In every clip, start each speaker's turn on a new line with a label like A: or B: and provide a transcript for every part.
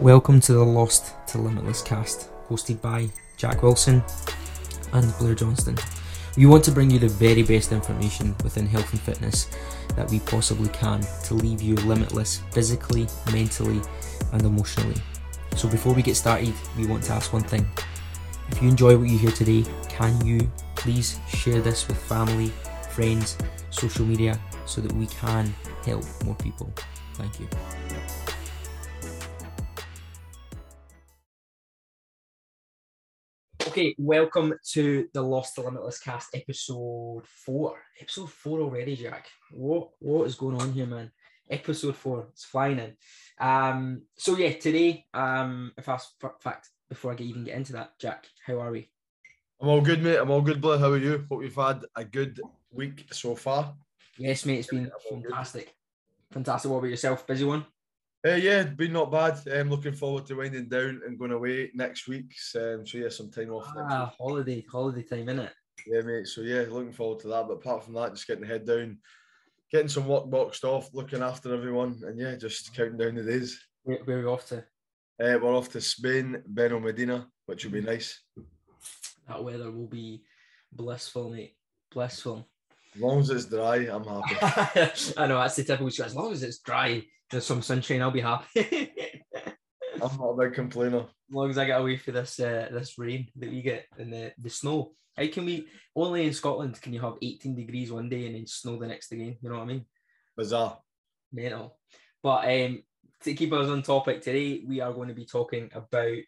A: Welcome to the Lost to Limitless cast, hosted by Jack Wilson and Blair Johnston. We want to bring you the very best information within health and fitness that we possibly can to leave you limitless physically, mentally, and emotionally. So, before we get started, we want to ask one thing. If you enjoy what you hear today, can you please share this with family, friends, social media so that we can help more people? Thank you. Okay, welcome to the Lost to Limitless cast, episode four. Episode four already, Jack. What what is going on here, man? Episode four, it's flying in. Um, so yeah, today, um, if I fact, before I get, even get into that, Jack, how are we?
B: I'm all good, mate. I'm all good, Blair. How are you? Hope you've had a good week so far.
A: Yes, mate. It's been fantastic. Fantastic. What about yourself? Busy one?
B: Uh, yeah, been not bad. I'm um, looking forward to winding down and going away next week. Um, so yeah, some time off.
A: Ah, holiday, holiday time, innit?
B: Yeah, mate. So yeah, looking forward to that. But apart from that, just getting the head down, getting some work boxed off, looking after everyone, and yeah, just counting down the days.
A: Where, where are we off to?
B: Uh, we're off to Spain, Benalmadena, which will be nice.
A: That weather will be blissful, mate. Blissful.
B: As long as it's dry, I'm happy.
A: I know that's the typical. As long as it's dry, there's some sunshine, I'll be happy.
B: I'm not a big complainer.
A: As long as I get away from this uh, this rain that we get and the, the snow. How can we only in Scotland can you have 18 degrees one day and then snow the next again? You know what I mean?
B: Bizarre.
A: Mental. But um, to keep us on topic today, we are going to be talking about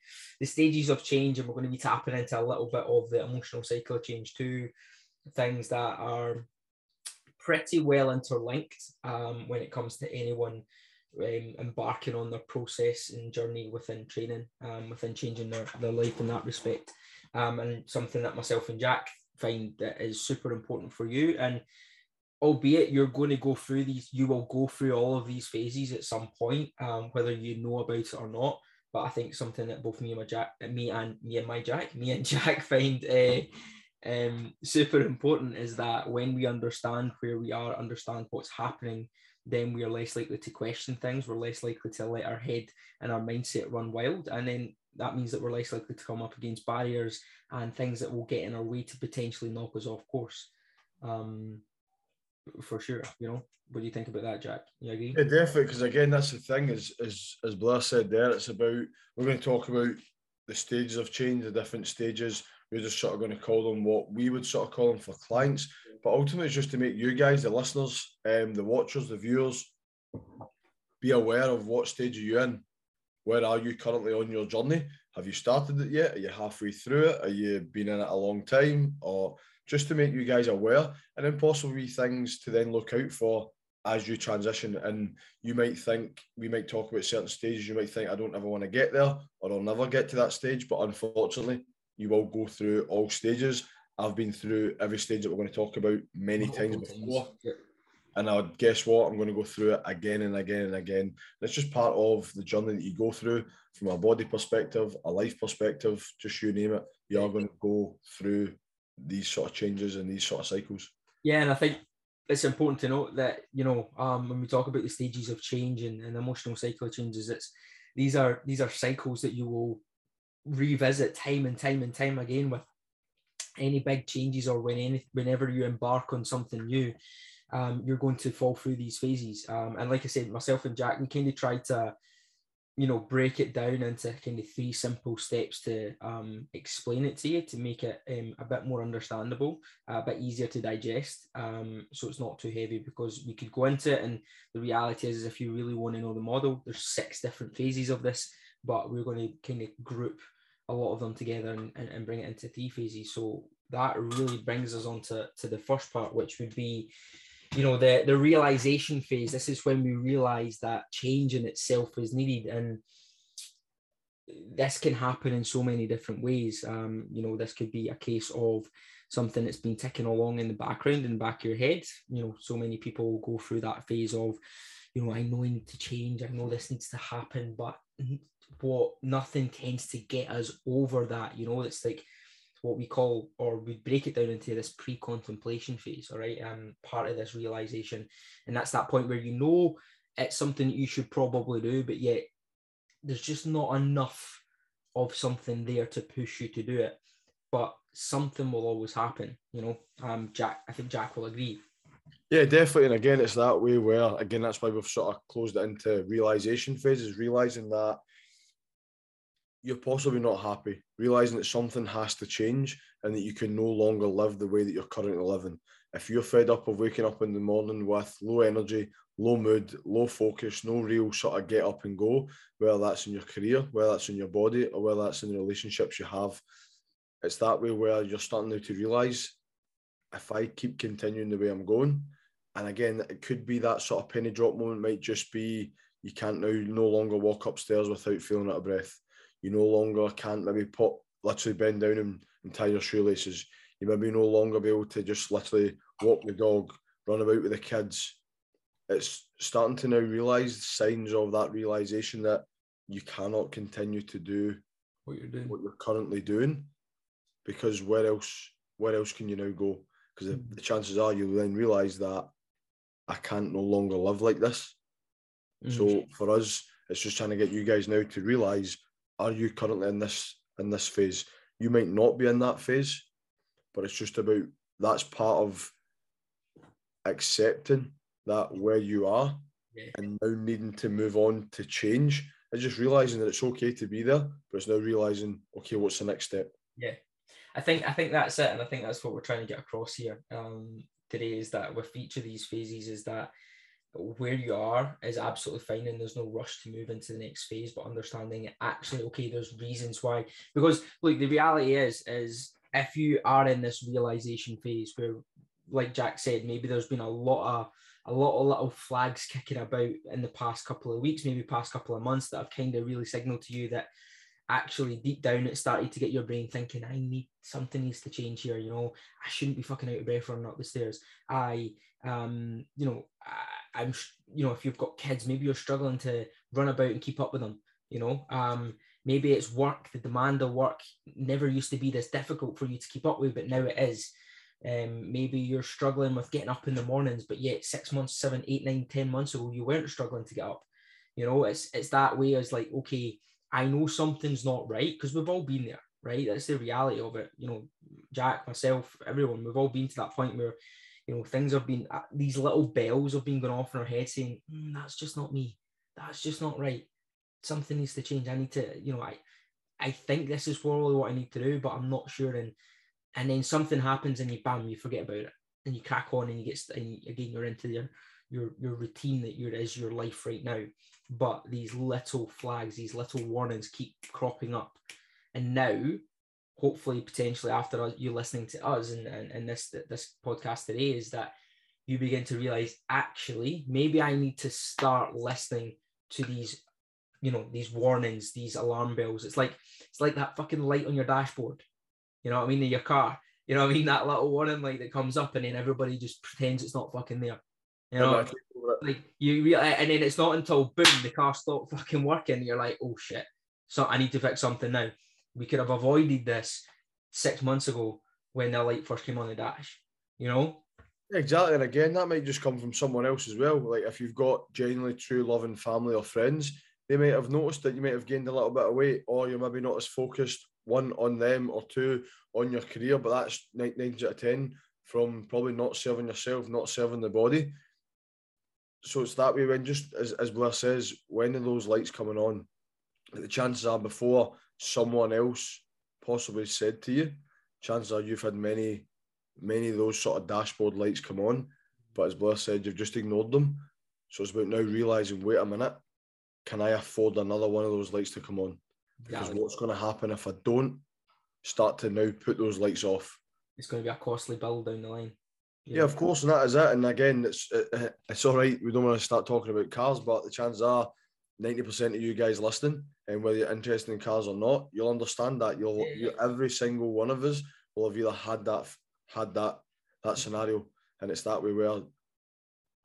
A: the stages of change and we're going to be tapping into a little bit of the emotional cycle of change too. Things that are pretty well interlinked um, when it comes to anyone um, embarking on their process and journey within training, um, within changing their, their life in that respect. Um, and something that myself and Jack find that is super important for you. And albeit you're going to go through these, you will go through all of these phases at some point, um, whether you know about it or not. But I think something that both me and my Jack, me and me and my Jack, me and Jack find uh, um, super important is that when we understand where we are, understand what's happening, then we are less likely to question things. We're less likely to let our head and our mindset run wild. And then that means that we're less likely to come up against barriers and things that will get in our way to potentially knock us off course. Um, for sure, you know. What do you think about that, Jack? You agree?
B: Yeah, definitely. Because again, that's the thing. Is as as Blair said there, it's about we're going to talk about the stages of change, the different stages we're just sort of going to call them what we would sort of call them for clients. But ultimately, it's just to make you guys, the listeners, um, the watchers, the viewers, be aware of what stage are you in. Where are you currently on your journey? Have you started it yet? Are you halfway through it? Are you been in it a long time? Or just to make you guys aware, and then possibly things to then look out for as you transition. And you might think we might talk about certain stages. You might think I don't ever want to get there, or I'll never get to that stage. But unfortunately, you will go through all stages. I've been through every stage that we're going to talk about many times before. And I guess what? I'm going to go through it again and again and again. That's just part of the journey that you go through from a body perspective, a life perspective, just you name it. You are going to go through these sort of changes and these sort of cycles.
A: Yeah, and I think it's important to note that, you know, um, when we talk about the stages of change and, and emotional cycle changes, it's these are these are cycles that you will revisit time and time and time again with any big changes or when any, whenever you embark on something new, um, you're going to fall through these phases. Um, and like I said, myself and Jack, we kind of tried to, you know, break it down into kind of three simple steps to um, explain it to you to make it um, a bit more understandable, a bit easier to digest. Um, so it's not too heavy because we could go into it. And the reality is, is if you really want to know the model, there's six different phases of this, but we're going to kind of group a lot of them together and, and, and bring it into three phases. So that really brings us on to, to the first part, which would be, you know, the, the realization phase. This is when we realize that change in itself is needed. And this can happen in so many different ways. Um, you know, this could be a case of something that's been ticking along in the background in the back of your head. You know, so many people go through that phase of, you know, I know I need to change, I know this needs to happen, but what nothing tends to get us over that. You know, it's like what we call, or we break it down into this pre-contemplation phase. All right, um, part of this realization, and that's that point where you know it's something you should probably do, but yet there's just not enough of something there to push you to do it. But something will always happen, you know. Um, Jack, I think Jack will agree.
B: Yeah, definitely. And again, it's that way where again that's why we've sort of closed it into realization phases, realizing that you're possibly not happy, realizing that something has to change and that you can no longer live the way that you're currently living. If you're fed up of waking up in the morning with low energy, low mood, low focus, no real sort of get up and go, whether that's in your career, whether that's in your body, or whether that's in the relationships you have, it's that way where you're starting now to realize if I keep continuing the way I'm going, and again, it could be that sort of penny drop moment, might just be you can't now no longer walk upstairs without feeling out of breath. You no longer can't maybe put literally bend down and, and tie your shoelaces. You maybe no longer be able to just literally walk the dog, run about with the kids. It's starting to now realise signs of that realization that you cannot continue to do
A: what you're doing,
B: what you're currently doing, because where else, where else can you now go? Because mm-hmm. the chances are you'll then realise that I can't no longer live like this. Mm-hmm. So for us, it's just trying to get you guys now to realise are you currently in this in this phase? You might not be in that phase, but it's just about that's part of accepting that where you are yeah. and now needing to move on to change and just realizing that it's okay to be there, but it's now realizing, okay, what's the next step?
A: Yeah. I think I think that's it, and I think that's what we're trying to get across here um, today. Is that with each of these phases, is that where you are is absolutely fine and there's no rush to move into the next phase but understanding actually okay there's reasons why. Because look the reality is is if you are in this realization phase where like jack said maybe there's been a lot of a lot of little flags kicking about in the past couple of weeks maybe past couple of months that have kind of really signaled to you that actually deep down it started to get your brain thinking i need something needs to change here you know? I shouldn't be fucking out of breath running up the stairs. I um you know I, i'm you know if you've got kids maybe you're struggling to run about and keep up with them you know um maybe it's work the demand of work never used to be this difficult for you to keep up with but now it is um, maybe you're struggling with getting up in the mornings but yet six months seven eight nine ten months ago you weren't struggling to get up you know it's it's that way as like okay I know something's not right because we've all been there, right? That's the reality of it. You know, Jack, myself, everyone, we've all been to that point where, you know, things have been, uh, these little bells have been going off in our head saying, mm, that's just not me. That's just not right. Something needs to change. I need to, you know, I, I think this is probably what I need to do, but I'm not sure. And, and then something happens and you, bam, you forget about it and you crack on and you get, and again, you're into your, your, your routine that your is your life right now but these little flags, these little warnings keep cropping up. And now, hopefully, potentially after you listening to us and, and, and this this podcast today, is that you begin to realize actually maybe I need to start listening to these, you know, these warnings, these alarm bells. It's like it's like that fucking light on your dashboard. You know what I mean? In your car. You know what I mean? That little warning light that comes up and then everybody just pretends it's not fucking there. You know, like you realize, and then it's not until boom the car stopped fucking working. You're like, oh shit, so I need to fix something now. We could have avoided this six months ago when the light first came on the dash. You know.
B: Exactly, and again, that might just come from someone else as well. Like if you've got genuinely true loving family or friends, they might have noticed that you might have gained a little bit of weight, or you're maybe not as focused one on them or two on your career. But that's nine, nine out of ten from probably not serving yourself, not serving the body so it's that way when just as, as Blair says, when are those lights coming on? The chances are before someone else possibly said to you, chances are you've had many, many of those sort of dashboard lights come on. But as Blair said, you've just ignored them. So it's about now realizing, wait a minute, can I afford another one of those lights to come on? Because yeah. what's going to happen if I don't start to now put those lights off?
A: It's going to be a costly bill down the line.
B: Yeah, of course, and that is it. And again, it's uh, uh, it's all right. We don't want to start talking about cars, but the chances are ninety percent of you guys listening, and whether you're interested in cars or not, you'll understand that. You'll you, every single one of us will have either had that had that that scenario, and it's that way. Where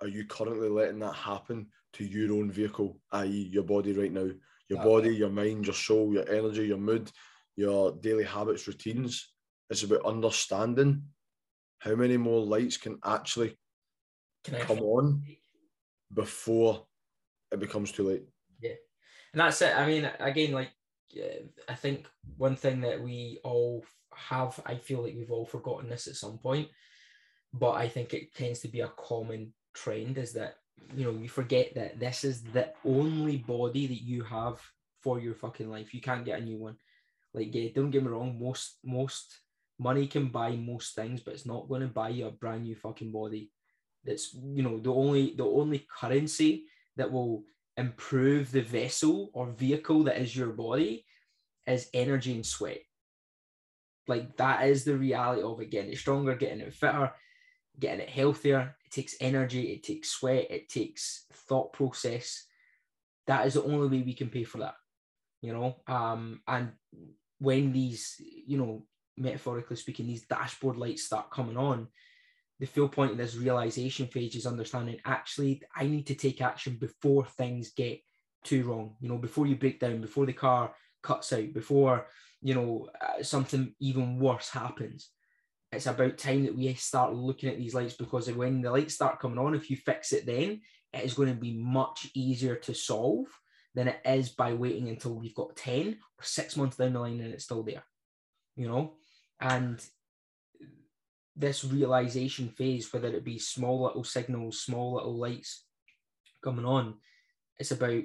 B: are you currently letting that happen to your own vehicle, i.e., your body right now? Your body, your mind, your soul, your energy, your mood, your daily habits, routines. It's about understanding how many more lights can actually can come on before it becomes too late?
A: And that's it. I mean, again, like I think one thing that we all have, I feel like we've all forgotten this at some point, but I think it tends to be a common trend is that you know you forget that this is the only body that you have for your fucking life. You can't get a new one. Like, yeah, don't get me wrong. Most most money can buy most things, but it's not going to buy you a brand new fucking body. That's you know the only the only currency that will improve the vessel or vehicle that is your body is energy and sweat. Like that is the reality of it. Getting it stronger, getting it fitter, getting it healthier. It takes energy, it takes sweat, it takes thought process. That is the only way we can pay for that. You know, um, and when these, you know, metaphorically speaking, these dashboard lights start coming on, the full point of this realization phase is understanding actually I need to take action before things get too wrong. You know, before you break down, before the car cuts out, before you know uh, something even worse happens. It's about time that we start looking at these lights because when the lights start coming on, if you fix it then, it is going to be much easier to solve than it is by waiting until we've got 10 or six months down the line and it's still there. You know, and this realization phase, whether it be small little signals, small little lights coming on, it's about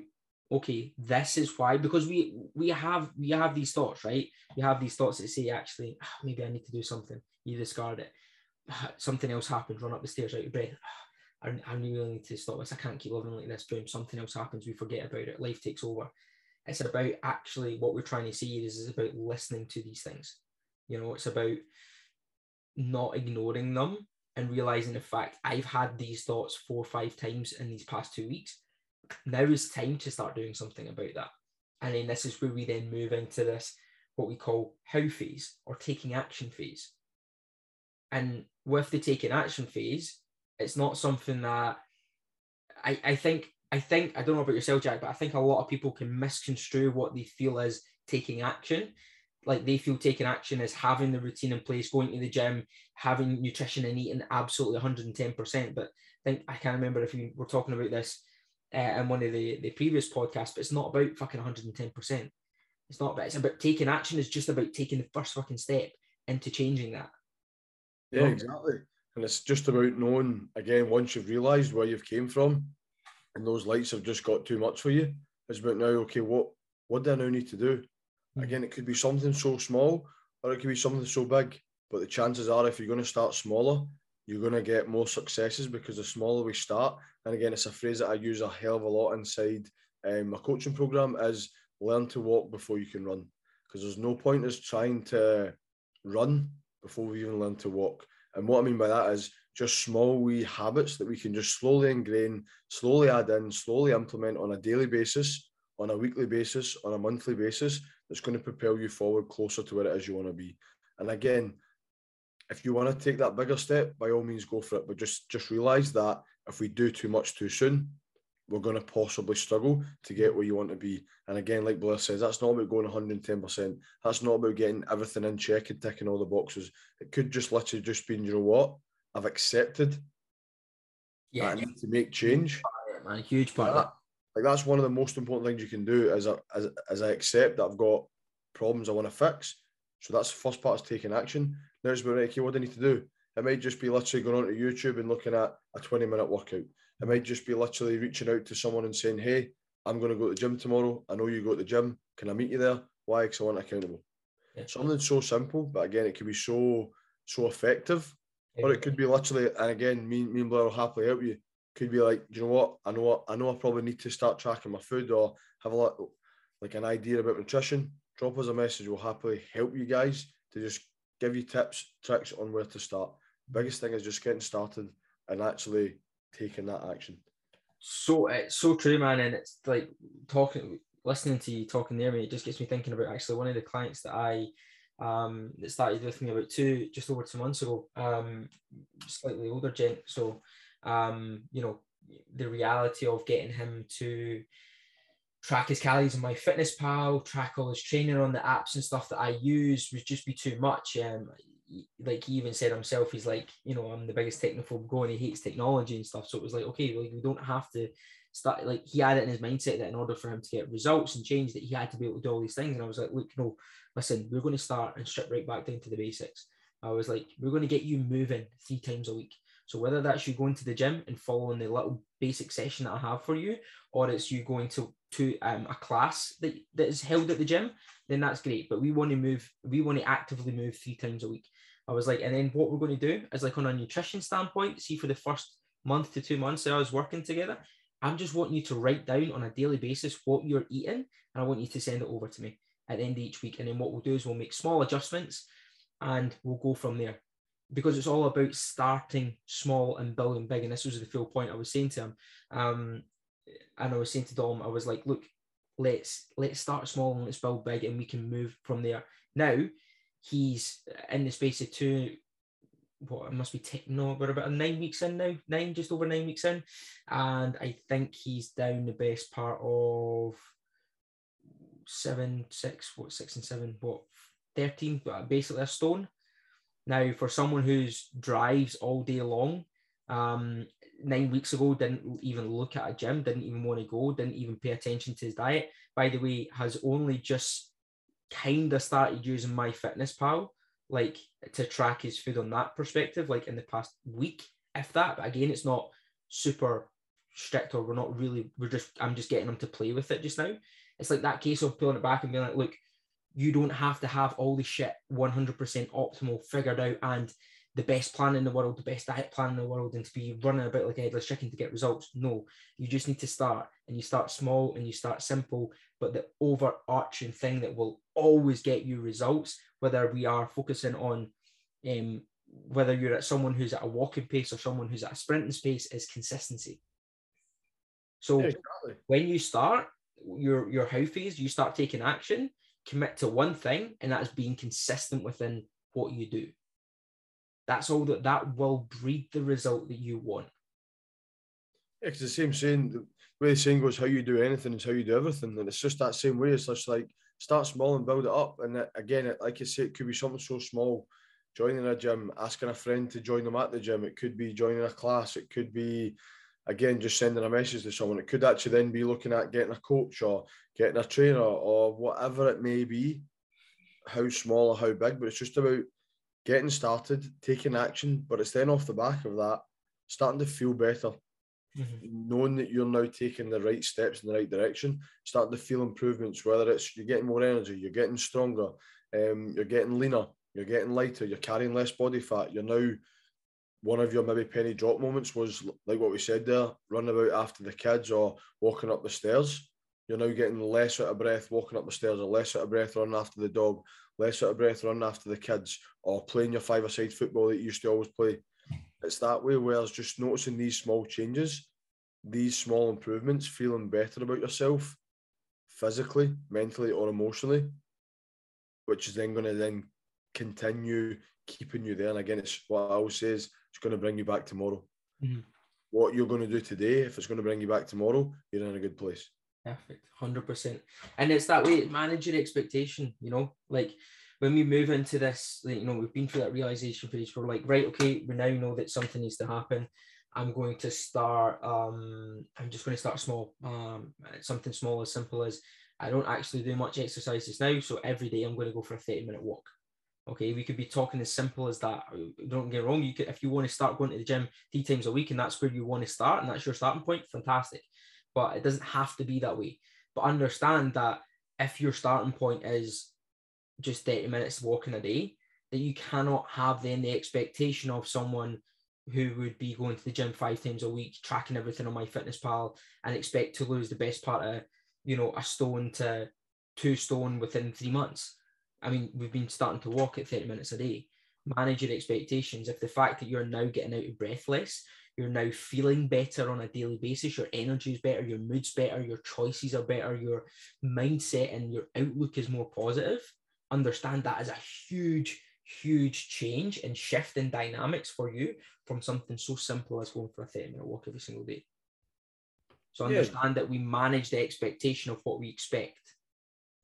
A: okay, this is why because we we have we have these thoughts, right? You have these thoughts that say actually ah, maybe I need to do something. You discard it. Ah, something else happens. Run up the stairs out of breath. Ah, I, I really need to stop this. I can't keep living like this. Boom. Something else happens. We forget about it. Life takes over. It's about actually what we're trying to see is, is about listening to these things. You know, it's about not ignoring them and realizing the fact I've had these thoughts four or five times in these past two weeks. Now is time to start doing something about that. And then this is where we then move into this, what we call how phase or taking action phase. And with the taking action phase, it's not something that I, I think I think I don't know about yourself, Jack, but I think a lot of people can misconstrue what they feel is taking action like they feel taking action is having the routine in place, going to the gym, having nutrition and eating absolutely 110%. But I think I can't remember if we were talking about this uh, in one of the, the previous podcasts, but it's not about fucking 110%. It's not about, it's about taking action, it's just about taking the first fucking step into changing that.
B: Yeah, exactly. And it's just about knowing, again, once you've realised where you've came from and those lights have just got too much for you, it's about now, okay, what what do I now need to do? Mm. Again, it could be something so small or it could be something so big. But the chances are, if you're going to start smaller, you're going to get more successes because the smaller we start. And again, it's a phrase that I use a hell of a lot inside um, my coaching program is learn to walk before you can run. Because there's no point us trying to run before we even learn to walk. And what I mean by that is just small wee habits that we can just slowly ingrain, slowly add in, slowly implement on a daily basis, on a weekly basis, on a monthly basis that's going to propel you forward closer to where it is you want to be. And again, if you want to take that bigger step, by all means go for it. But just just realize that if we do too much too soon, we're going to possibly struggle to get where you want to be. And again, like Blair says, that's not about going 110%. That's not about getting everything in check and ticking all the boxes. It could just literally just be, you know what? I've accepted. Yeah. I need to make change.
A: A huge part.
B: That, like that's one of the most important things you can do as a, as, as I accept that I've got problems I want to fix. So that's the first part is taking action. Now it's about okay, what do I need to do? It might just be literally going onto YouTube and looking at a 20 minute workout. It might just be literally reaching out to someone and saying, Hey, I'm going to go to the gym tomorrow. I know you go to the gym. Can I meet you there? Why? Because I want accountable. Yeah. Something so simple, but again, it can be so so effective. Yeah. Or it could be literally, and again, me, me and Blair will happily help you could be like, you know what? I know what I know I probably need to start tracking my food or have a lot like an idea about nutrition. Drop us a message. We'll happily help you guys to just give you tips, tricks on where to start. Biggest thing is just getting started and actually taking that action.
A: So it's so true, man. And it's like talking, listening to you talking there, me, it just gets me thinking about actually one of the clients that I um that started with me about two, just over two months ago. Um, slightly older gent. So um, you know, the reality of getting him to track his calories on MyFitnessPal, track all his training on the apps and stuff that I use would just be too much. Um, like he even said himself, he's like, you know, I'm the biggest technophobe going. He hates technology and stuff. So it was like, okay, like we don't have to start. Like he had it in his mindset that in order for him to get results and change, that he had to be able to do all these things. And I was like, look, no, listen, we're going to start and strip right back down to the basics. I was like, we're going to get you moving three times a week. So whether that's you going to the gym and following the little basic session that I have for you, or it's you going to to um, a class that, that is held at the gym, then that's great. But we want to move, we want to actively move three times a week. I was like, and then what we're going to do is like on a nutrition standpoint, see for the first month to two months that I was working together, I'm just wanting you to write down on a daily basis what you're eating, and I want you to send it over to me at the end of each week. And then what we'll do is we'll make small adjustments and we'll go from there. Because it's all about starting small and building big. And this was the full point I was saying to him. Um, and I was saying to Dom, I was like, look, let's let's start small and let's build big and we can move from there. Now he's in the space of two what it must be taking no we're about nine weeks in now nine just over nine weeks in and i think he's down the best part of seven six what six and seven what 13 basically a stone now for someone who's drives all day long um nine weeks ago didn't even look at a gym didn't even want to go didn't even pay attention to his diet. By the way has only just kind of started using MyFitnessPal like to track his food on that perspective like in the past week if that. But again it's not super strict or we're not really we're just i'm just getting him to play with it just now. It's like that case of pulling it back and being like look you don't have to have all the shit 100% optimal figured out and the best plan in the world, the best diet plan in the world, and to be running about like a headless chicken to get results. No, you just need to start and you start small and you start simple. But the overarching thing that will always get you results, whether we are focusing on um, whether you're at someone who's at a walking pace or someone who's at a sprinting pace, is consistency. So exactly. when you start your your how phase, you start taking action, commit to one thing, and that is being consistent within what you do. That's all that that will breed the result that you want.
B: Yeah, because the same saying, the way the saying goes, how you do anything is how you do everything. And it's just that same way. It's just like start small and build it up. And again, it, like you say, it could be something so small. Joining a gym, asking a friend to join them at the gym. It could be joining a class. It could be, again, just sending a message to someone. It could actually then be looking at getting a coach or getting a trainer or whatever it may be. How small or how big, but it's just about getting started, taking action, but it's then off the back of that, starting to feel better, mm-hmm. knowing that you're now taking the right steps in the right direction, starting to feel improvements, whether it's you're getting more energy, you're getting stronger, um, you're getting leaner, you're getting lighter, you're carrying less body fat, you're now one of your maybe penny drop moments was like what we said there, running about after the kids or walking up the stairs. You're now getting less out of breath walking up the stairs or less out of breath running after the dog less out of breath running after the kids or playing your five-a-side football that you used to always play. It's that way where it's just noticing these small changes, these small improvements, feeling better about yourself physically, mentally, or emotionally, which is then going to then continue keeping you there. And again, it's what I always say is it's going to bring you back tomorrow. Mm-hmm. What you're going to do today, if it's going to bring you back tomorrow, you're in a good place.
A: Perfect, hundred percent. And it's that way. Manage your expectation. You know, like when we move into this, like, you know, we've been through that realization phase. We're like, right, okay, we now know that something needs to happen. I'm going to start. Um, I'm just going to start small. Um, something small as simple as I don't actually do much exercises now, so every day I'm going to go for a 30 minute walk. Okay, we could be talking as simple as that. Uh, don't get wrong. You could, if you want to start going to the gym three times a week, and that's where you want to start, and that's your starting point. Fantastic but it doesn't have to be that way. But understand that if your starting point is just 30 minutes walking a day, that you cannot have then the expectation of someone who would be going to the gym five times a week, tracking everything on MyFitnessPal, and expect to lose the best part of, you know, a stone to two stone within three months. I mean, we've been starting to walk at 30 minutes a day. Manage your expectations. If the fact that you're now getting out of breath less, you're now feeling better on a daily basis, your energy is better, your mood's better, your choices are better, your mindset and your outlook is more positive, understand that as a huge, huge change and shift in dynamics for you from something so simple as going for a 30 minute walk every single day. So understand yeah. that we manage the expectation of what we expect.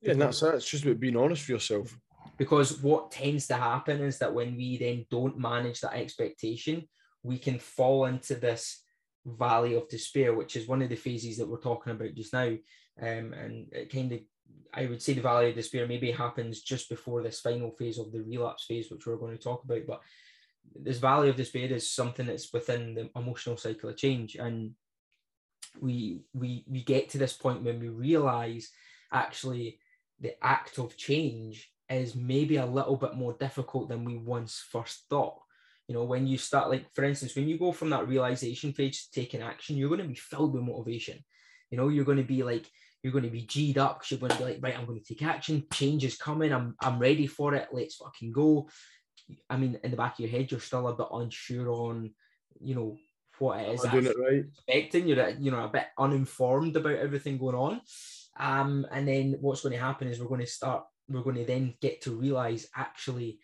B: Yeah, and that's it. It's just about being honest for yourself.
A: because what tends to happen is that when we then don't manage that expectation, we can fall into this valley of despair, which is one of the phases that we're talking about just now. Um, and it kind of, I would say the valley of despair maybe happens just before this final phase of the relapse phase, which we're going to talk about. But this valley of despair is something that's within the emotional cycle of change. And we we we get to this point when we realize actually the act of change is maybe a little bit more difficult than we once first thought. You know when you start like for instance when you go from that realization phase to taking action you're going to be filled with motivation. You know you're going to be like you're going to be g'd up because you're going to be like right i'm going to take action. Change is coming. I'm i'm ready for it. Let's fucking go. I mean in the back of your head you're still a bit unsure on you know what it is
B: doing it right.
A: expecting you're you know a bit uninformed about everything going on um and then what's going to happen is we're going to start we're going to then get to realize actually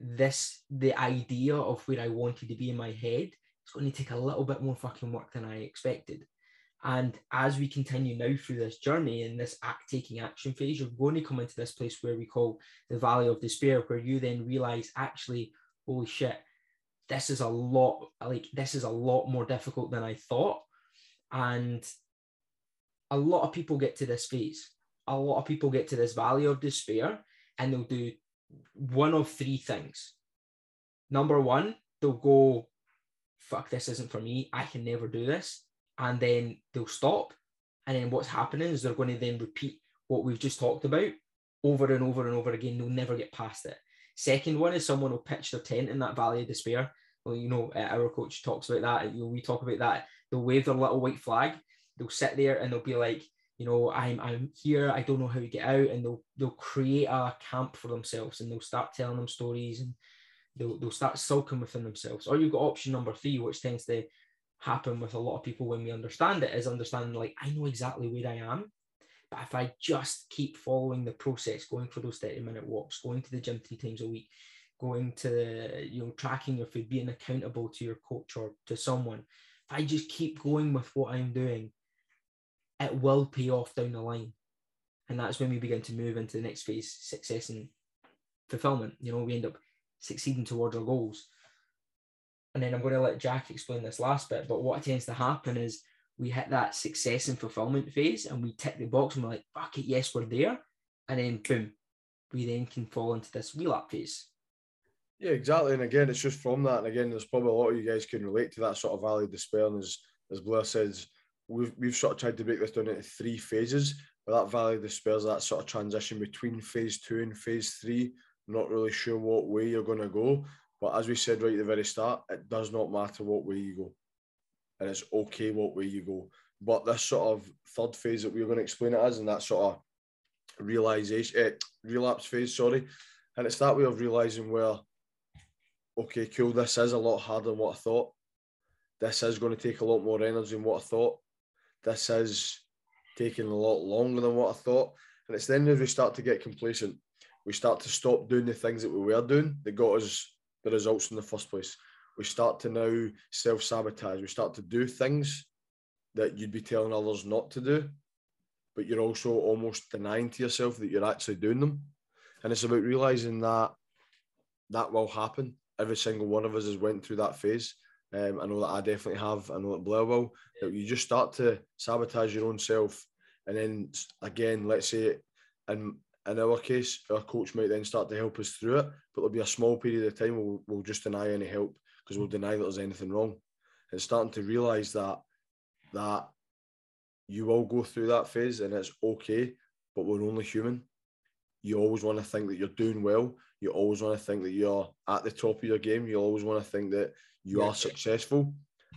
A: this the idea of where I wanted to be in my head it's going to take a little bit more fucking work than I expected. And as we continue now through this journey in this act taking action phase, you're going to come into this place where we call the valley of despair, where you then realize actually, holy shit, this is a lot like this is a lot more difficult than I thought. And a lot of people get to this phase. A lot of people get to this valley of despair and they'll do one of three things. Number one, they'll go, fuck, this isn't for me. I can never do this. And then they'll stop. And then what's happening is they're going to then repeat what we've just talked about over and over and over again. They'll never get past it. Second one is someone will pitch their tent in that valley of despair. Well, you know, uh, our coach talks about that. We talk about that. They'll wave their little white flag. They'll sit there and they'll be like, you know, I'm I'm here, I don't know how to get out, and they'll they'll create a camp for themselves and they'll start telling them stories and they'll they'll start sulking within themselves. Or you've got option number three, which tends to happen with a lot of people when we understand it, is understanding like I know exactly where I am. But if I just keep following the process, going for those 30 minute walks, going to the gym three times a week, going to you know, tracking your food, being accountable to your coach or to someone, if I just keep going with what I'm doing, it will pay off down the line. And that's when we begin to move into the next phase, success and fulfillment. You know, we end up succeeding towards our goals. And then I'm going to let Jack explain this last bit. But what tends to happen is we hit that success and fulfillment phase and we tick the box and we're like, fuck it, yes, we're there. And then boom, we then can fall into this relapse phase.
B: Yeah, exactly. And again, it's just from that. And again, there's probably a lot of you guys can relate to that sort of valley of despair. And as, as Blair says, we've, we've sort of tried to break this down into three phases. But that valley of despair is that sort of transition between phase two and phase three. Not really sure what way you're going to go. But as we said right at the very start, it does not matter what way you go. And it's okay what way you go. But this sort of third phase that we are going to explain it as, and that sort of realization, eh, relapse phase, sorry. And it's that way of realizing where, okay, cool, this is a lot harder than what I thought. This is going to take a lot more energy than what I thought this is taking a lot longer than what I thought. And it's then as we start to get complacent, we start to stop doing the things that we were doing that got us the results in the first place. We start to now self sabotage. We start to do things that you'd be telling others not to do, but you're also almost denying to yourself that you're actually doing them. And it's about realizing that that will happen. Every single one of us has went through that phase. Um, I know that I definitely have. I know that Blair will. That you just start to sabotage your own self, and then again, let's say, in in our case, our coach might then start to help us through it, but there'll be a small period of time we'll, we'll just deny any help because we'll deny that there's anything wrong. And starting to realise that that you will go through that phase and it's okay, but we're only human. You always want to think that you're doing well. You always want to think that you're at the top of your game. You always want to think that you are successful.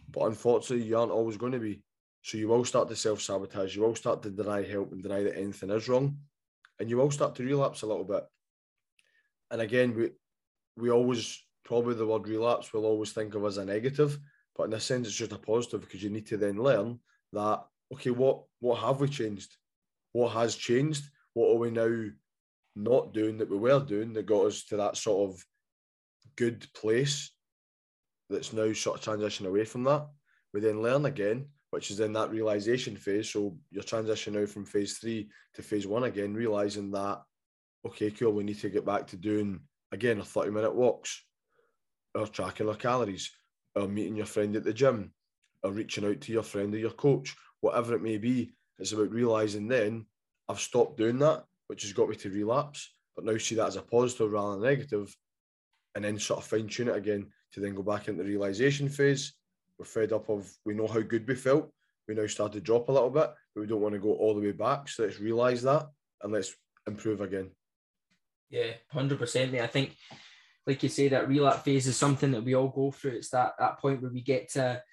B: But unfortunately, you aren't always going to be. So you will start to self sabotage. You will start to deny help and deny that anything is wrong, and you will start to relapse a little bit. And again, we we always probably the word relapse we'll always think of as a negative, but in a sense, it's just a positive because you need to then learn that okay, what what have we changed? What has changed? What are we now not doing that we were doing that got us to that sort of good place that's now sort of transition away from that. We then learn again, which is in that realization phase. So you're transitioning now from phase three to phase one again, realizing that okay, cool, we need to get back to doing again our 30 minute walks, or tracking our calories, or meeting your friend at the gym, or reaching out to your friend or your coach, whatever it may be. It's about realizing then I've stopped doing that, which has got me to relapse. But now see that as a positive rather than negative, and then sort of fine tune it again to then go back into the realization phase. We're fed up of we know how good we felt. We now start to drop a little bit, but we don't want to go all the way back. So let's realize that and let's improve again.
A: Yeah, hundred percent. I think, like you say, that relapse phase is something that we all go through. It's that that point where we get to,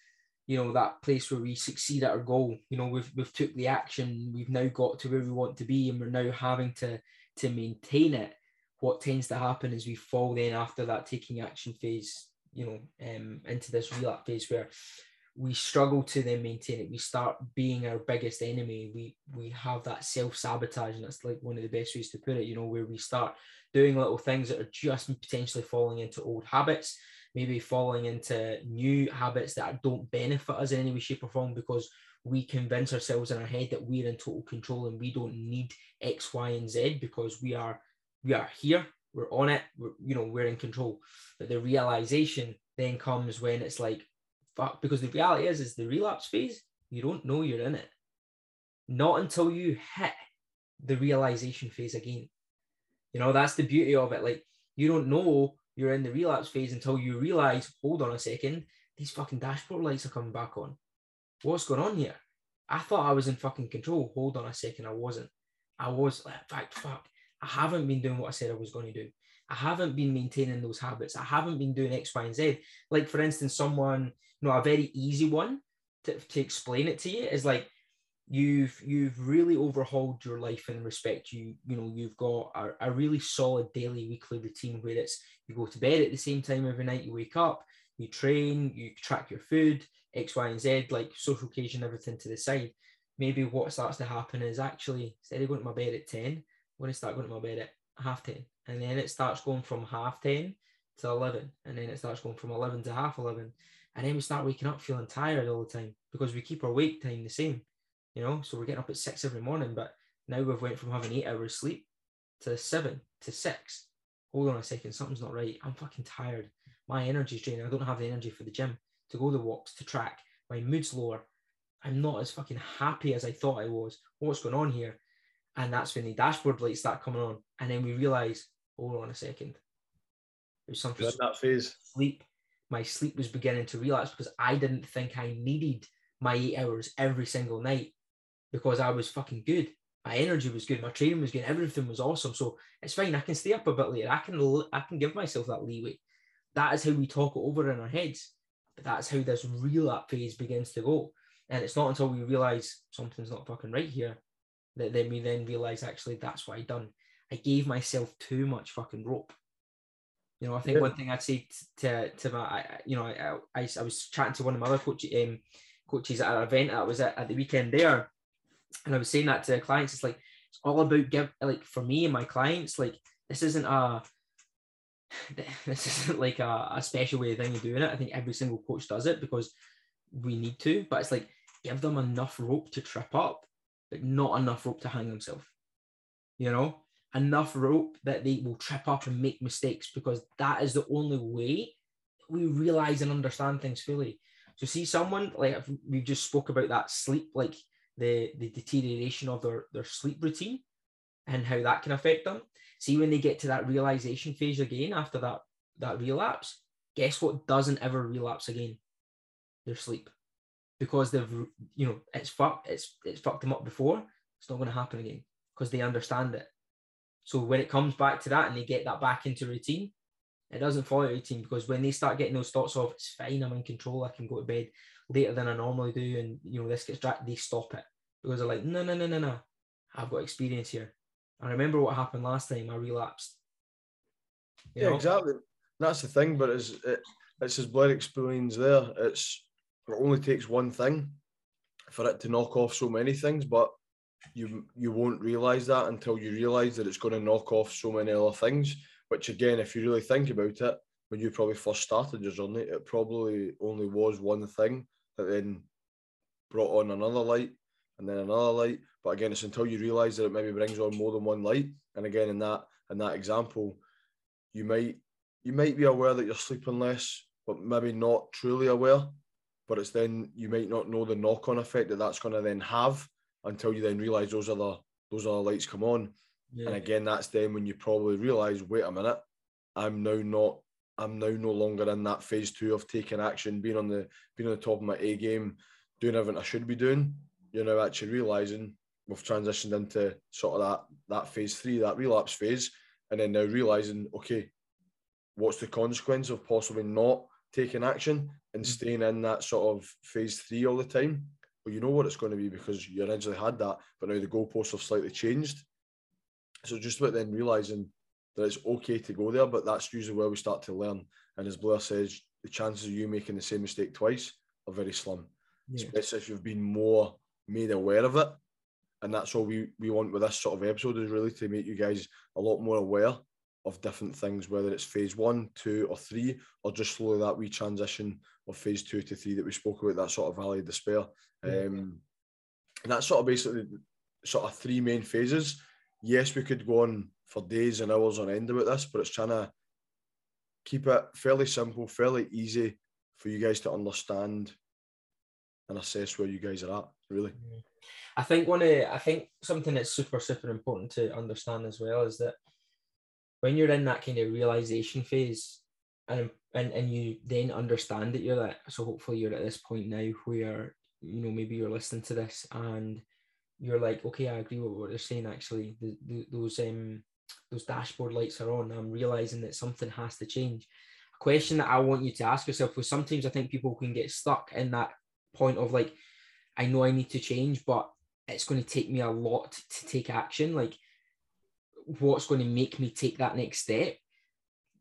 A: you know, that place where we succeed at our goal. You know, we've we've took the action. We've now got to where we want to be, and we're now having to to maintain it. What tends to happen is we fall then after that taking action phase. You know, um, into this relapse phase where we struggle to then maintain it. We start being our biggest enemy. We we have that self sabotage, and that's like one of the best ways to put it. You know, where we start doing little things that are just potentially falling into old habits, maybe falling into new habits that don't benefit us in any way, shape, or form because we convince ourselves in our head that we're in total control and we don't need X, Y, and Z because we are we are here. We're on it. We're, you know, we're in control. But the realization then comes when it's like fuck. Because the reality is, is the relapse phase, you don't know you're in it. Not until you hit the realization phase again. You know, that's the beauty of it. Like, you don't know you're in the relapse phase until you realize, hold on a second, these fucking dashboard lights are coming back on. What's going on here? I thought I was in fucking control. Hold on a second, I wasn't. I was, like, fact, fuck, I haven't been doing what I said I was going to do. I haven't been maintaining those habits. I haven't been doing X, Y, and Z. Like, for instance, someone, you know, a very easy one to, to explain it to you is like you've you've really overhauled your life in respect. You, you know, you've got a, a really solid daily, weekly routine where it's you go to bed at the same time every night, you wake up, you train, you track your food, X, Y, and Z, like social occasion, everything to the side. Maybe what starts to happen is actually instead of going to my bed at 10, I'm going to start going to my bed at half 10 and then it starts going from half 10 to 11 and then it starts going from 11 to half 11 and then we start waking up feeling tired all the time because we keep our wake time the same you know? So we're getting up at six every morning but now we've went from having eight hours sleep to seven to six. Hold on a second something's not right. I'm fucking tired. My energy's draining. I don't have the energy for the gym to go the walks to track. My mood's lower. I'm not as fucking happy as i thought i was. What's going on here and that's when the dashboard lights start coming on and then we realize hold on a second.
B: There's something in that phase.
A: Sleep. My sleep was beginning to relapse because I didn't think I needed my eight hours every single night because I was fucking good. My energy was good. My training was good. Everything was awesome. So it's fine. I can stay up a bit later. I can I can give myself that leeway. That is how we talk it over in our heads. But that's how this relapse phase begins to go. And it's not until we realize something's not fucking right here that then we then realize actually that's what I done. I gave myself too much fucking rope. You know, I think yeah. one thing I'd say to to my, you know, I, I, I was chatting to one of my other coach, um, coaches at an event I was at, at the weekend there, and I was saying that to clients. It's like it's all about give like for me and my clients. Like this isn't a this isn't like a, a special way of thing of doing it. I think every single coach does it because we need to. But it's like give them enough rope to trip up, but not enough rope to hang themselves. You know, enough rope that they will trip up and make mistakes because that is the only way we realize and understand things fully. So see someone like we just spoke about that sleep, like the the deterioration of their their sleep routine and how that can affect them. See when they get to that realization phase again after that that relapse, guess what doesn't ever relapse again? Their sleep, because they've you know it's fucked it's it's fucked them up before. It's not going to happen again because they understand it. So when it comes back to that and they get that back into routine, it doesn't follow routine because when they start getting those thoughts of it's fine, I'm in control, I can go to bed later than I normally do, and you know this gets dragged, they stop it because they're like, no, no, no, no, no, I've got experience here. I remember what happened last time. I relapsed.
B: You yeah, know? exactly. That's the thing, but it's it, it's as Blair explains there. It's it only takes one thing for it to knock off so many things, but you you won't realize that until you realize that it's going to knock off so many other things. Which again, if you really think about it, when you probably first started your journey, it probably only was one thing that then brought on another light and then another light. But again, it's until you realize that it maybe brings on more than one light. And again, in that in that example, you might you might be aware that you're sleeping less, but maybe not truly aware. But it's then you might not know the knock-on effect that that's going to then have until you then realise those other those other lights come on. Yeah. And again, that's then when you probably realise, wait a minute, I'm now not I'm now no longer in that phase two of taking action, being on the being on the top of my A game, doing everything I should be doing. You're now actually realizing we've transitioned into sort of that that phase three, that relapse phase, and then now realizing, okay, what's the consequence of possibly not taking action and mm. staying in that sort of phase three all the time? Well, you know what it's going to be because you originally had that, but now the goalposts have slightly changed. So just about then realizing that it's okay to go there, but that's usually where we start to learn. And as Blair says, the chances of you making the same mistake twice are very slim, yeah. especially if you've been more made aware of it. And that's all we, we want with this sort of episode is really to make you guys a lot more aware of different things, whether it's phase one, two, or three, or just slowly that we transition of phase two to three that we spoke about, that sort of valley of despair. Um, and that's sort of basically sort of three main phases. Yes, we could go on for days and hours on end about this, but it's trying to keep it fairly simple, fairly easy for you guys to understand and assess where you guys are at. Really,
A: I think one of I think something that's super super important to understand as well is that when you're in that kind of realization phase, and and and you then understand that you're that. So hopefully you're at this point now where you know maybe you're listening to this and you're like, okay, I agree with what they're saying. Actually, the, the, those um those dashboard lights are on, I'm realizing that something has to change. A question that I want you to ask yourself was sometimes I think people can get stuck in that point of like, I know I need to change, but it's going to take me a lot to take action. Like, what's going to make me take that next step?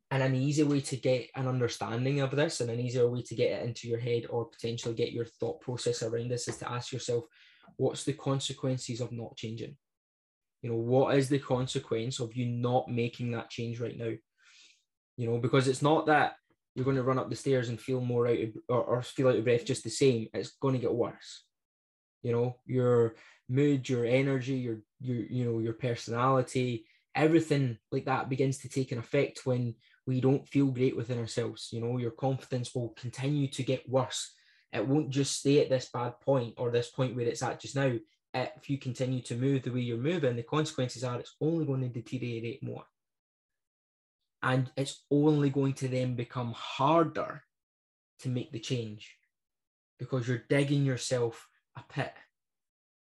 A: And an easy way to get an understanding of this and an easier way to get it into your head or potentially get your thought process around this is to ask yourself, what's the consequences of not changing? You know, what is the consequence of you not making that change right now? You know, because it's not that you're going to run up the stairs and feel more out of, or, or feel out of breath just the same. It's going to get worse. You know, your mood, your energy, your your you know your personality, everything like that begins to take an effect when we don't feel great within ourselves. You know, your confidence will continue to get worse. It won't just stay at this bad point or this point where it's at just now if you continue to move the way you're moving, the consequences are it's only going to deteriorate more. And it's only going to then become harder to make the change because you're digging yourself a pit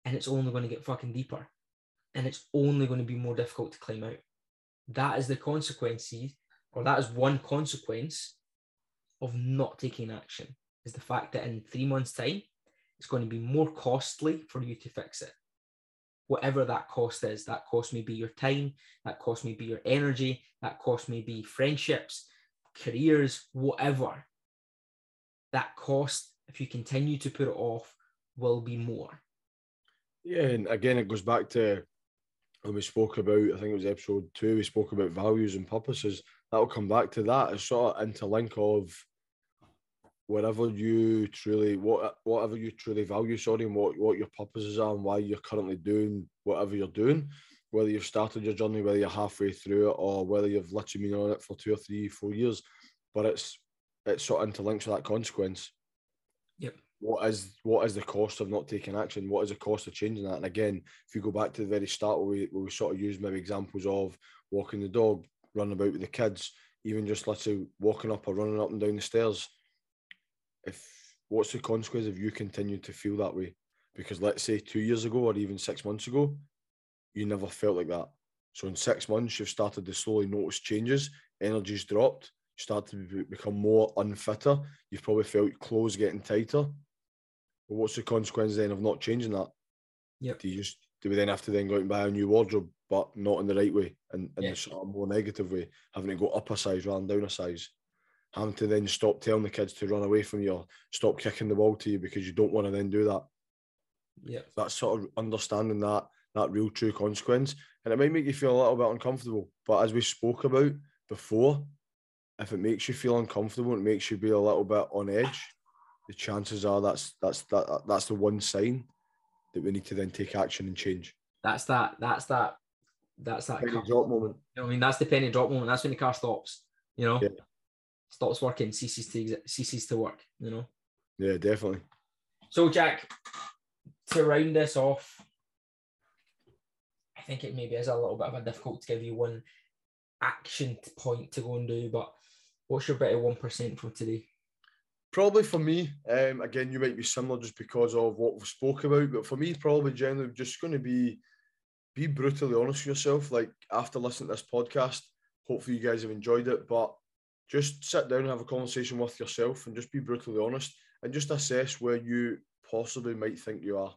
A: and it's only going to get fucking deeper and it's only going to be more difficult to climb out. That is the consequences, or that is one consequence of not taking action, is the fact that in three months' time, it's going to be more costly for you to fix it. Whatever that cost is, that cost may be your time, that cost may be your energy, that cost may be friendships, careers, whatever. That cost, if you continue to put it off, will be more.
B: Yeah, and again, it goes back to when we spoke about, I think it was episode two, we spoke about values and purposes. That'll come back to that as sort of interlink of whatever you truly what whatever you truly value sorry and what what your purposes are and why you're currently doing whatever you're doing. Whether you've started your journey whether you're halfway through it or whether you've literally been on it for two or three four years but it's it's sort of interlinked with that consequence.
A: Yep
B: what is what is the cost of not taking action what is the cost of changing that and again if you go back to the very start where we, where we sort of use maybe examples of walking the dog running about with the kids even just let's say walking up or running up and down the stairs if what's the consequence if you continue to feel that way? Because let's say two years ago or even six months ago, you never felt like that. So in six months, you've started to slowly notice changes. Energy's dropped. You start to become more unfitter. You've probably felt clothes getting tighter. But what's the consequence then of not changing that?
A: Yeah.
B: Do you just do we then have to then go out and buy a new wardrobe, but not in the right way and in the sort of more negative way, having to go up a size rather than down a size? having to then stop telling the kids to run away from you or stop kicking the ball to you because you don't want to then do that.
A: Yeah.
B: That's sort of understanding that that real true consequence. And it might make you feel a little bit uncomfortable. But as we spoke about before, if it makes you feel uncomfortable, it makes you be a little bit on edge, the chances are that's that's that that's the one sign that we need to then take action and change.
A: That's that that's that that's that
B: penny drop moment.
A: You know, I mean, that's the penny drop moment. That's when the car stops. You know,
B: Yeah.
A: stops working, ceases to ceases to work. You know.
B: Yeah, definitely.
A: So, Jack, to round this off, I think it maybe is a little bit of a difficult to give you one action point to go and do, but what's your bit of one percent from today?
B: Probably for me, um, again, you might be similar just because of what we spoke about, but for me, probably generally just going to be be brutally honest with yourself. Like after listening to this podcast, hopefully you guys have enjoyed it, but just sit down and have a conversation with yourself and just be brutally honest and just assess where you possibly might think you are.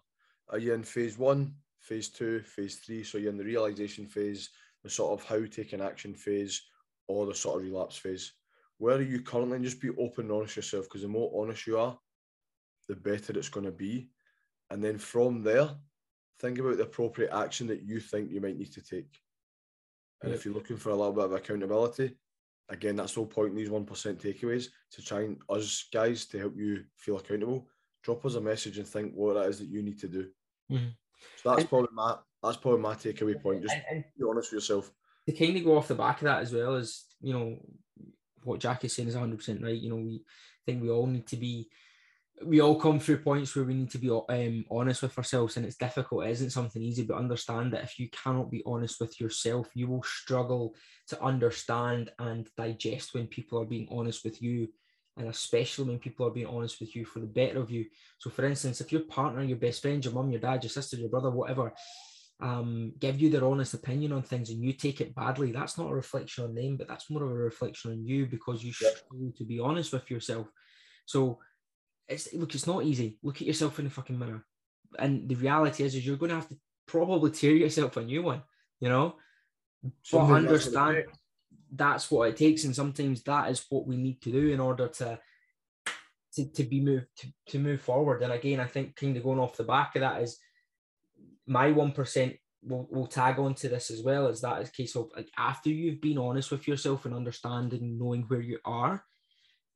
B: Are you in phase one, phase two, phase three? So you're in the realization phase, the sort of how taking action phase, or the sort of relapse phase where are you currently and just be open and honest yourself because the more honest you are the better it's going to be. And then from there think about the appropriate action that you think you might need to take. And if you're looking for a little bit of accountability again that's the whole point in these 1% takeaways to try and us guys to help you feel accountable. Drop us a message and think what it is that you need to do.
A: Mhm.
B: so that's
A: And-
B: probably my that's probably my takeaway point just
A: And, and
B: be honest with yourself.
A: to kind of go off the back of that as well as you know what Jack is saying is 100 percent right. You know, we think we all need to be. We all come through points where we need to be um, honest with ourselves, and it's difficult. It isn't something easy, but understand that if you cannot be honest with yourself, you will struggle to understand and digest when people are being honest with you, and especially when people are being honest with you for the better of you. So, for instance, if your partner, your best friend, your mum, your dad, your sister, your brother, whatever, um, give you their honest opinion on things and you take it badly, that's not a reflection on them, but that's more of a reflection on you because you
B: Yep.
A: struggle to be honest with yourself. So it's look, it's not easy. Look at yourself in the fucking mirror. And the reality is, is you're going to have to probably tear yourself a new one, you know. But
B: Sometimes that's what
A: understand that's what it takes, and sometimes that is what we need to do in order to to, to be moved to, to move forward. And again, I think kind of going off the back of that is my one percent will will tag on to this as well. Is that a case of like after you've been honest with yourself and understanding, knowing where you are,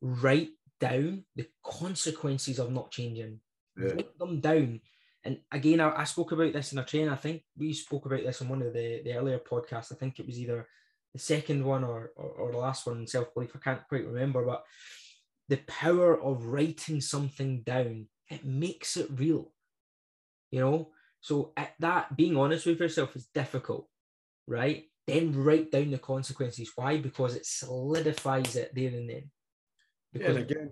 A: write down the consequences of not changing.
B: Yeah.
A: Write them down. And again, I, I spoke about this in a train. I think we spoke about this in one of the, the earlier podcasts. I think it was either the second one or, or, or the last one, self belief. I can't quite remember, but the power of writing something down, it makes it real. You know, so at that being honest with yourself is difficult, right? Then write down the consequences. Why? Because it solidifies it there and then.
B: Yeah, and
A: Because
B: again,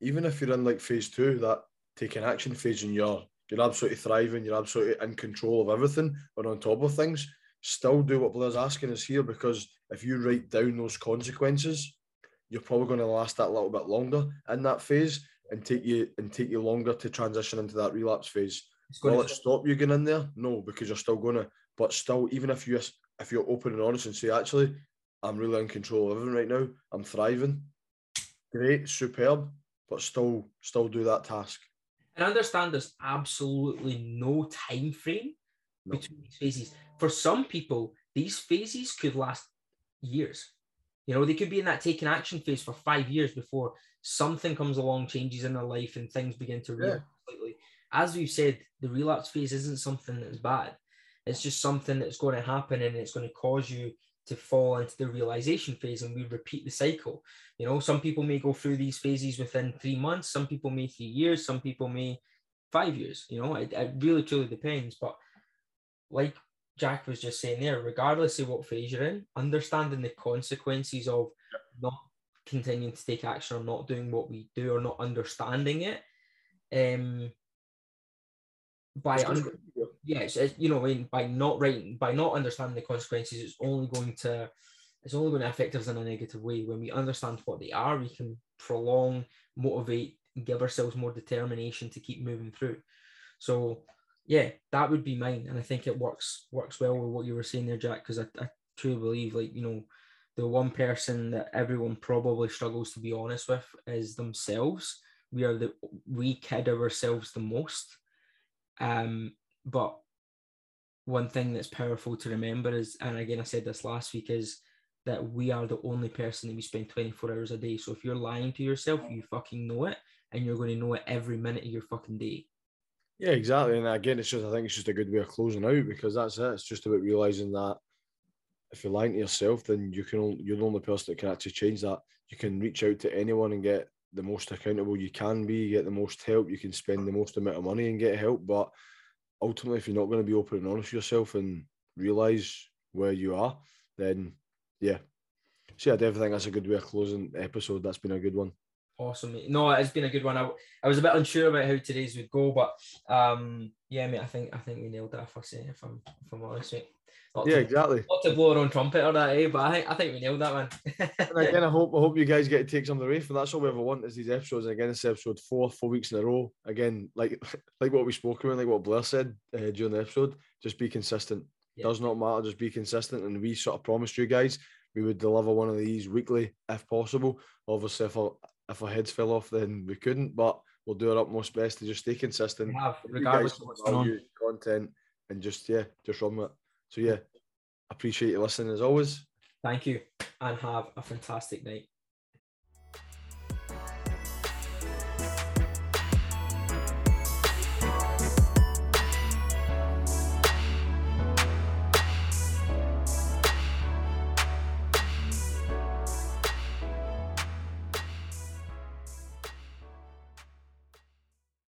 B: even if you're in like phase two, that taking action phase, and you're you're absolutely thriving, you're absolutely in control of everything, or on top of things, still do what Blair's asking us here because if you write down those consequences, you're probably going to last that little bit longer in that phase and take you and take you longer to transition into that relapse phase. Will it stop you getting in there? No, because you're still gonna. But still, even if you if you're open and honest and say, actually, I'm really in control of everything right now. I'm thriving. Great, superb, but still still do that task.
A: and understand there's absolutely no time frame
B: No.
A: between these phases. For some people, these phases could last years. You know, they could be in that taking action phase for five years before something comes along, changes in their life, and things begin to
B: Yeah.
A: completely. As we've said, the relapse phase isn't something that's bad. It's just something that's going to happen and it's going to cause you to fall into the realization phase and we repeat the cycle. You know, some people may go through these phases within three months, some people may three years, some people may five years. You know, it, it really truly depends. But like Jack was just saying there, regardless of what phase you're in, understanding the consequences of not continuing to take action or not doing what we do or not understanding it. Um, by under, yes, you know, in, by not writing, by not understanding the consequences, it's only going to, it's only going to affect us in a negative way. When we understand what they are, we can prolong, motivate, give ourselves more determination to keep moving through. So, yeah, that would be mine, and I think it works works well with what you were saying there, Jack, because I, I truly believe, like you know, the one person that everyone probably struggles to be honest with is themselves. We are the we kid ourselves the most. Um, but one thing that's powerful to remember is, and again, I said this last week, is that we are the only person that we spend 24 hours a day. So if you're lying to yourself, you fucking know it, and you're going to know it every minute of your fucking day.
B: Yeah, exactly. And again, it's just I think it's just a good way of closing out because that's it. It's just about realizing that if you're lying to yourself, then you can you're the only person that can actually change that. You can reach out to anyone and get the most accountable you can be, get the most help, you can spend the most amount of money and get help. But ultimately, if you're not going to be open and honest with yourself and realize where you are, then yeah. Yeah, I definitely think that's a good way of closing episode. That's been a good one.
A: Awesome. No, it's been a good one. I, I was a bit unsure about how today's would go, but um, yeah, mate. I think I think we nailed it. If I say, if I'm if I'm honest, mate.
B: Not yeah, to, exactly.
A: Not to blow our own trumpet or that, eh? But I think I think we nailed that one.
B: and again, I hope I hope you guys get to take some of the away from that's all we ever want is these episodes. And again, it's episode four, four weeks in a row. Again, like like what we spoke about, like what Blair said uh, during the episode, just be consistent. Yeah. Does not matter, just be consistent. And we sort of promised you guys we would deliver one of these weekly if possible. Obviously, if our if our heads fell off, then we couldn't. But we'll do our utmost best to just stay consistent.
A: have, regardless of what's going on.
B: Content and just yeah, just run with it. So yeah, appreciate you listening as always.
A: Thank you, and have a fantastic night.